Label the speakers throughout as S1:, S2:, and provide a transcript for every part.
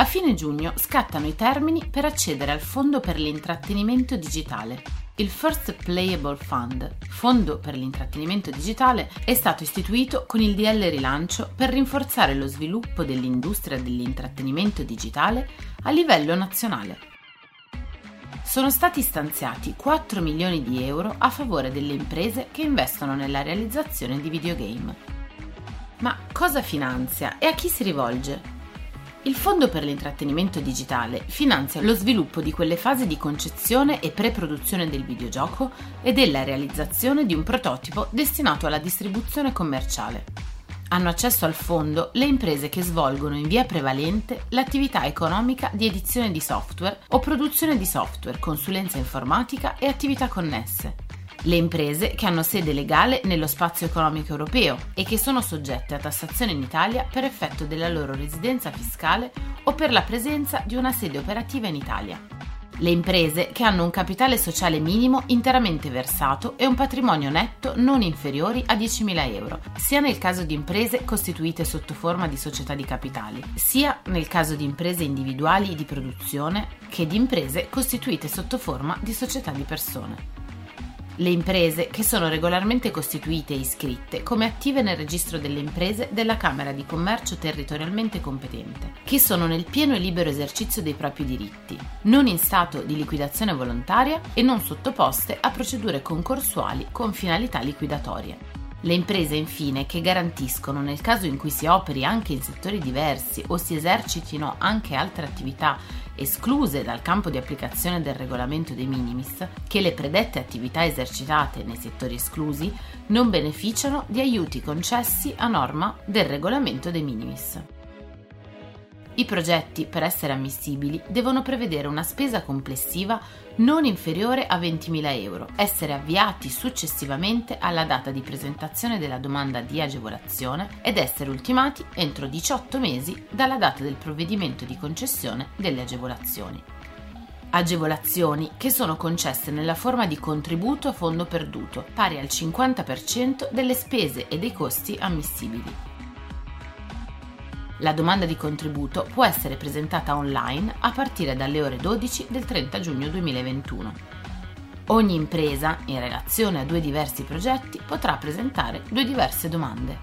S1: A fine giugno scattano i termini per accedere al Fondo per l'intrattenimento digitale. Il First Playable Fund, Fondo per l'intrattenimento digitale, è stato istituito con il DL Rilancio per rinforzare lo sviluppo dell'industria dell'intrattenimento digitale a livello nazionale. Sono stati stanziati 4 milioni di euro a favore delle imprese che investono nella realizzazione di videogame. Ma cosa finanzia e a chi si rivolge? Il Fondo per l'intrattenimento digitale finanzia lo sviluppo di quelle fasi di concezione e pre-produzione del videogioco e della realizzazione di un prototipo destinato alla distribuzione commerciale. Hanno accesso al fondo le imprese che svolgono in via prevalente l'attività economica di edizione di software o produzione di software, consulenza informatica e attività connesse le imprese che hanno sede legale nello spazio economico europeo e che sono soggette a tassazione in Italia per effetto della loro residenza fiscale o per la presenza di una sede operativa in Italia. Le imprese che hanno un capitale sociale minimo interamente versato e un patrimonio netto non inferiori a 10.000 euro, sia nel caso di imprese costituite sotto forma di società di capitali, sia nel caso di imprese individuali di produzione che di imprese costituite sotto forma di società di persone le imprese che sono regolarmente costituite e iscritte come attive nel registro delle imprese della Camera di Commercio territorialmente competente, che sono nel pieno e libero esercizio dei propri diritti, non in stato di liquidazione volontaria e non sottoposte a procedure concorsuali con finalità liquidatorie. Le imprese infine che garantiscono nel caso in cui si operi anche in settori diversi o si esercitino anche altre attività escluse dal campo di applicazione del regolamento dei minimis, che le predette attività esercitate nei settori esclusi non beneficiano di aiuti concessi a norma del regolamento dei minimis. I progetti, per essere ammissibili, devono prevedere una spesa complessiva non inferiore a 20.000 euro, essere avviati successivamente alla data di presentazione della domanda di agevolazione ed essere ultimati entro 18 mesi dalla data del provvedimento di concessione delle agevolazioni. Agevolazioni che sono concesse nella forma di contributo a fondo perduto, pari al 50% delle spese e dei costi ammissibili. La domanda di contributo può essere presentata online a partire dalle ore 12 del 30 giugno 2021. Ogni impresa, in relazione a due diversi progetti, potrà presentare due diverse domande.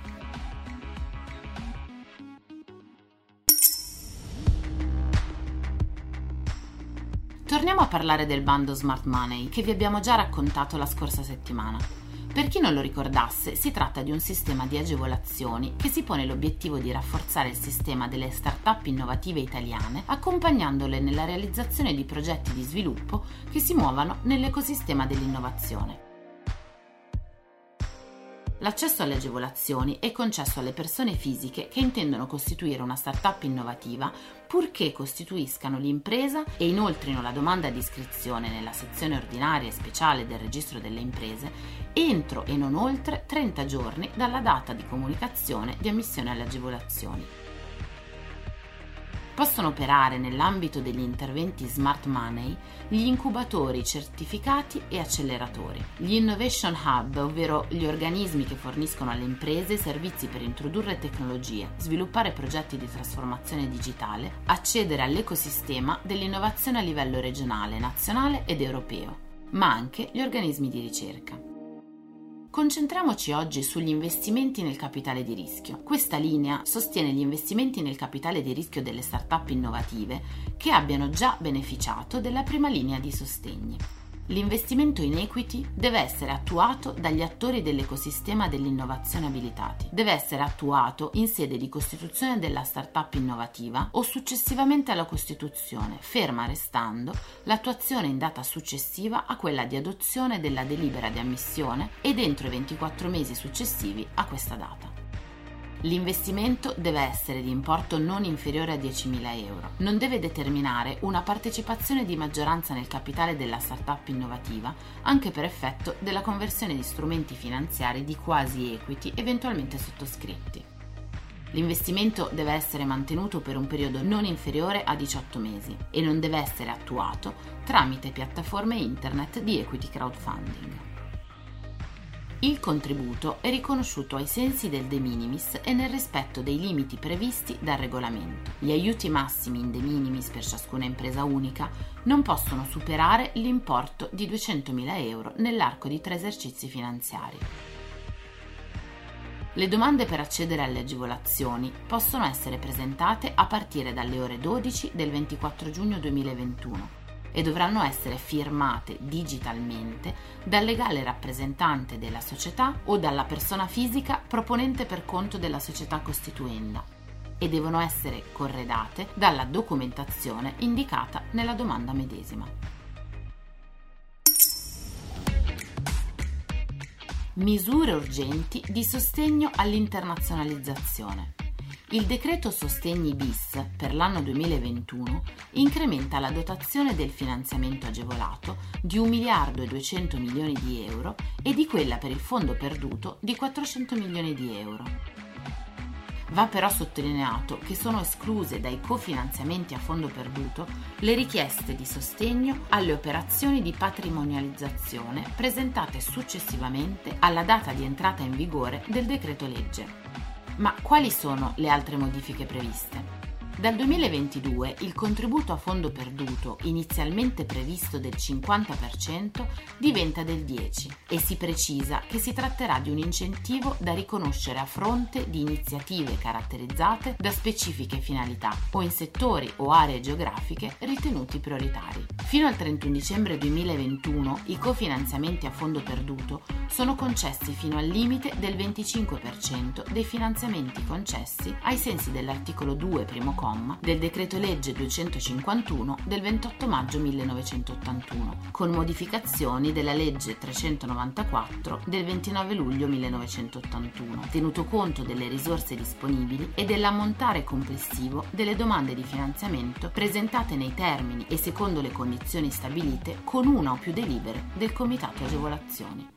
S1: Torniamo a parlare del bando Smart Money che vi abbiamo già raccontato la scorsa settimana. Per chi non lo ricordasse, si tratta di un sistema di agevolazioni che si pone l'obiettivo di rafforzare il sistema delle start-up innovative italiane, accompagnandole nella realizzazione di progetti di sviluppo che si muovano nell'ecosistema dell'innovazione. L'accesso alle agevolazioni è concesso alle persone fisiche che intendono costituire una startup innovativa purché costituiscano l'impresa e inoltrino la domanda di iscrizione nella sezione ordinaria e speciale del registro delle imprese entro e non oltre 30 giorni dalla data di comunicazione di ammissione alle agevolazioni possono operare nell'ambito degli interventi smart money gli incubatori certificati e acceleratori, gli innovation hub, ovvero gli organismi che forniscono alle imprese servizi per introdurre tecnologie, sviluppare progetti di trasformazione digitale, accedere all'ecosistema dell'innovazione a livello regionale, nazionale ed europeo, ma anche gli organismi di ricerca. Concentriamoci oggi sugli investimenti nel capitale di rischio. Questa linea sostiene gli investimenti nel capitale di rischio delle start-up innovative che abbiano già beneficiato della prima linea di sostegni. L'investimento in equity deve essere attuato dagli attori dell'ecosistema dell'innovazione abilitati. Deve essere attuato in sede di costituzione della startup innovativa o successivamente alla costituzione, ferma restando l'attuazione in data successiva a quella di adozione della delibera di ammissione e dentro i 24 mesi successivi a questa data. L'investimento deve essere di importo non inferiore a 10.000 euro. Non deve determinare una partecipazione di maggioranza nel capitale della startup innovativa, anche per effetto della conversione di strumenti finanziari di quasi equity eventualmente sottoscritti. L'investimento deve essere mantenuto per un periodo non inferiore a 18 mesi e non deve essere attuato tramite piattaforme internet di equity crowdfunding. Il contributo è riconosciuto ai sensi del de minimis e nel rispetto dei limiti previsti dal regolamento. Gli aiuti massimi in de minimis per ciascuna impresa unica non possono superare l'importo di 200.000 euro nell'arco di tre esercizi finanziari. Le domande per accedere alle agevolazioni possono essere presentate a partire dalle ore 12 del 24 giugno 2021 e dovranno essere firmate digitalmente dal legale rappresentante della società o dalla persona fisica proponente per conto della società costituenda e devono essere corredate dalla documentazione indicata nella domanda medesima. Misure urgenti di sostegno all'internazionalizzazione. Il decreto Sostegni bis per l'anno 2021 incrementa la dotazione del finanziamento agevolato di 1 miliardo e 200 milioni di euro e di quella per il fondo perduto di 400 milioni di euro. Va però sottolineato che sono escluse dai cofinanziamenti a fondo perduto le richieste di sostegno alle operazioni di patrimonializzazione presentate successivamente alla data di entrata in vigore del decreto legge. Ma quali sono le altre modifiche previste? Dal 2022 il contributo a fondo perduto, inizialmente previsto del 50%, diventa del 10% e si precisa che si tratterà di un incentivo da riconoscere a fronte di iniziative caratterizzate da specifiche finalità o in settori o aree geografiche ritenuti prioritari. Fino al 31 dicembre 2021 i cofinanziamenti a fondo perduto sono concessi fino al limite del 25% dei finanziamenti concessi ai sensi dell'articolo 2 primo comma comma del decreto legge 251 del 28 maggio 1981, con modificazioni della legge 394 del 29 luglio 1981, tenuto conto delle risorse disponibili e dell'ammontare complessivo delle domande di finanziamento presentate nei termini e secondo le condizioni stabilite con una o più delibere del Comitato Agevolazioni.